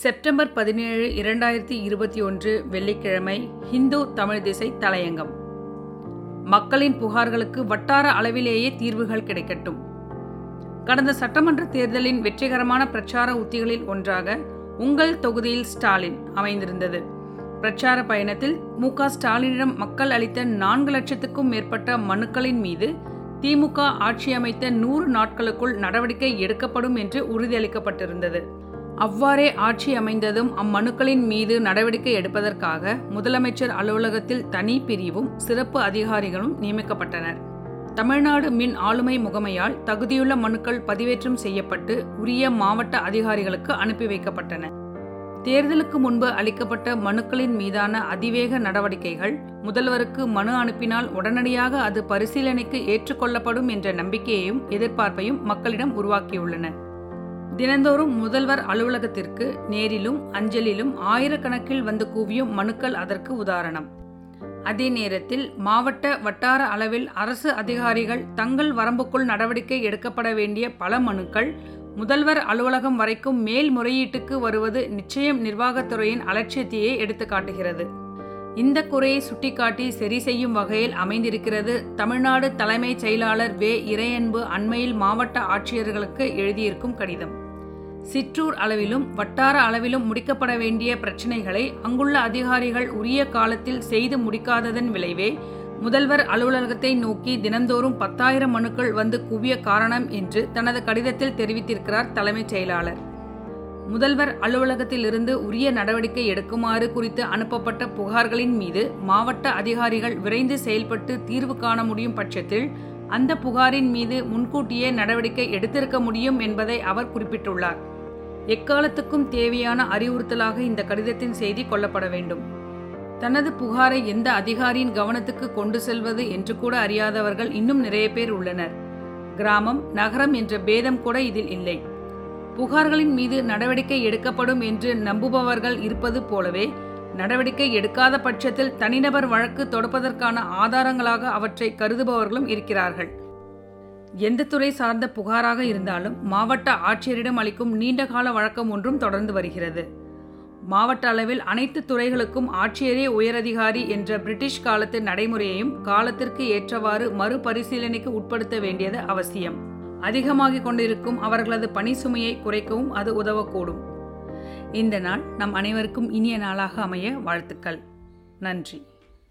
September பதினேழு இரண்டாயிரத்தி இருபத்தி ஒன்று வெள்ளிக்கிழமை ஹிந்து தமிழ் திசை தலையங்கம். மக்களின் புகார்களுக்கு வட்டார அளவிலேயே தீர்வுகள் கிடைக்கட்டும். கடந்த சட்டமன்ற தேர்தலின் வெற்றிகரமான பிரச்சார உத்திகளில் ஒன்றாக உங்கள் தொகுதியில் ஸ்டாலின் அமைந்திருந்தது. பிரச்சார பயணத்தில் மு க ஸ்டாலினிடம் மக்கள் அளித்த நான்கு லட்சத்துக்கும் மேற்பட்ட மனுக்களின் மீது திமுக ஆட்சி அமைத்த நூறு நாட்களுக்குள் நடவடிக்கை எடுக்கப்படும் என்று உறுதியளிக்கப்பட்டிருந்தது. அவ்வாறே ஆட்சி அமைந்ததும் அம்மனுக்களின் மீது நடவடிக்கை எடுப்பதற்காக முதலமைச்சர் அலுவலகத்தில் தனி பிரிவும் சிறப்பு அதிகாரிகளும் நியமிக்கப்பட்டனர். தமிழ்நாடு மின் ஆளுமை முகமையால் தகுதியுள்ள மனுக்கள் பதிவேற்றம் செய்யப்பட்டு உரிய மாவட்ட அதிகாரிகளுக்கு அனுப்பி வைக்கப்பட்டன. தேர்தலுக்கு முன்பு அளிக்கப்பட்ட மனுக்களின் மீதான அதிவேக நடவடிக்கைகள் முதல்வருக்கு மனு அனுப்பினால் உடனடியாக அது பரிசீலனைக்கு ஏற்றுக்கொள்ளப்படும் என்ற நம்பிக்கையையும் எதிர்பார்ப்பையும் மக்களிடம் உருவாக்கியுள்ளன. தினந்தோறும் முதல்வர் அலுவலகத்திற்கு நேரிலும் அஞ்சலிலும் ஆயிரக்கணக்கில் வந்து குவியும் மனுக்கள் அதற்கு உதாரணம். அதே நேரத்தில் மாவட்ட வட்டார அளவில் அரசு அதிகாரிகள் தங்கள் வரம்புக்குள் நடவடிக்கை எடுக்கப்பட வேண்டிய பல மனுக்கள் முதல்வர் அலுவலகம் வரைக்கும் மேல்முறையீட்டுக்கு வருவது நிச்சயம் நிர்வாகத்துறையின் அலட்சியத்தையே எடுத்து காட்டுகிறது. இந்த குறையை சுட்டிக்காட்டி சரி செய்யும் வகையில் அமைந்திருக்கிறது தமிழ்நாடு தலைமைச் செயலாளர் வே. இறையன்பு அண்மையில் மாவட்ட ஆட்சியர்களுக்கு எழுதியிருக்கும் கடிதம். சிற்றூர் அளவிலும் வட்டார அளவிலும் முடிக்கப்பட வேண்டிய பிரச்சினைகளை அங்குள்ள அதிகாரிகள் உரிய காலத்தில் செய்து முடிக்காததன் விளைவே முதல்வர் அலுவலகத்தை நோக்கி தினந்தோறும் பத்தாயிரம் மனுக்கள் வந்து குவிய காரணம் என்று தனது கடிதத்தில் தெரிவித்திருக்கிறார் தலைமைச் செயலாளர். முதல்வர் அலுவலகத்திலிருந்து உரிய நடவடிக்கை எடுக்குமாறு குறித்து அனுப்பப்பட்ட புகார்களின் மீது மாவட்ட அதிகாரிகள் விரைந்து செயல்பட்டு தீர்வு காண முடியும் பட்சத்தில் அந்த புகாரின் மீது முன்கூட்டியே நடவடிக்கை எடுத்திருக்க முடியும் என்பதை அவர் குறிப்பிட்டுள்ளார். எக்காலத்துக்கும் தேவையான அறிவுறுத்தலாக இந்த கடிதத்தின் செய்தி கொள்ளப்பட வேண்டும். தனது புகாரை எந்த அதிகாரியின் கவனத்துக்கு கொண்டு செல்வது என்று கூட அறியாதவர்கள் இன்னும் நிறைய பேர் உள்ளனர். கிராமம் நகரம் என்ற பேதம் கூட இதில் இல்லை. புகார்களின் மீது நடவடிக்கை எடுக்கப்படும் என்று நம்புபவர்கள் இருப்பது போலவே நடவடிக்கை எடுக்காத பட்சத்தில் தனிநபர் வழக்கு தொடுப்பதற்கான ஆதாரங்களாக அவற்றை கருதுபவர்களும் இருக்கிறார்கள். எந்த துறை சார்ந்த புகாராக இருந்தாலும் மாவட்ட ஆட்சியரிடம் அளிக்கும் நீண்டகால வழக்கம் ஒன்றும் தொடர்ந்து வருகிறது. மாவட்ட அளவில் அனைத்து துறைகளுக்கும் ஆட்சியரே உயரதிகாரி என்ற பிரிட்டிஷ் காலத்து நடைமுறையையும் காலத்திற்கு ஏற்றவாறு மறுபரிசீலனைக்கு உட்படுத்த வேண்டியது அவசியம். அதிகமாகிக் கொண்டிருக்கும் அவர்களது பணி சுமையை குறைக்கவும் அது உதவக்கூடும். இந்த நாள் நம் அனைவருக்கும் இனிய நாளாக அமைய வாழ்த்துக்கள். நன்றி.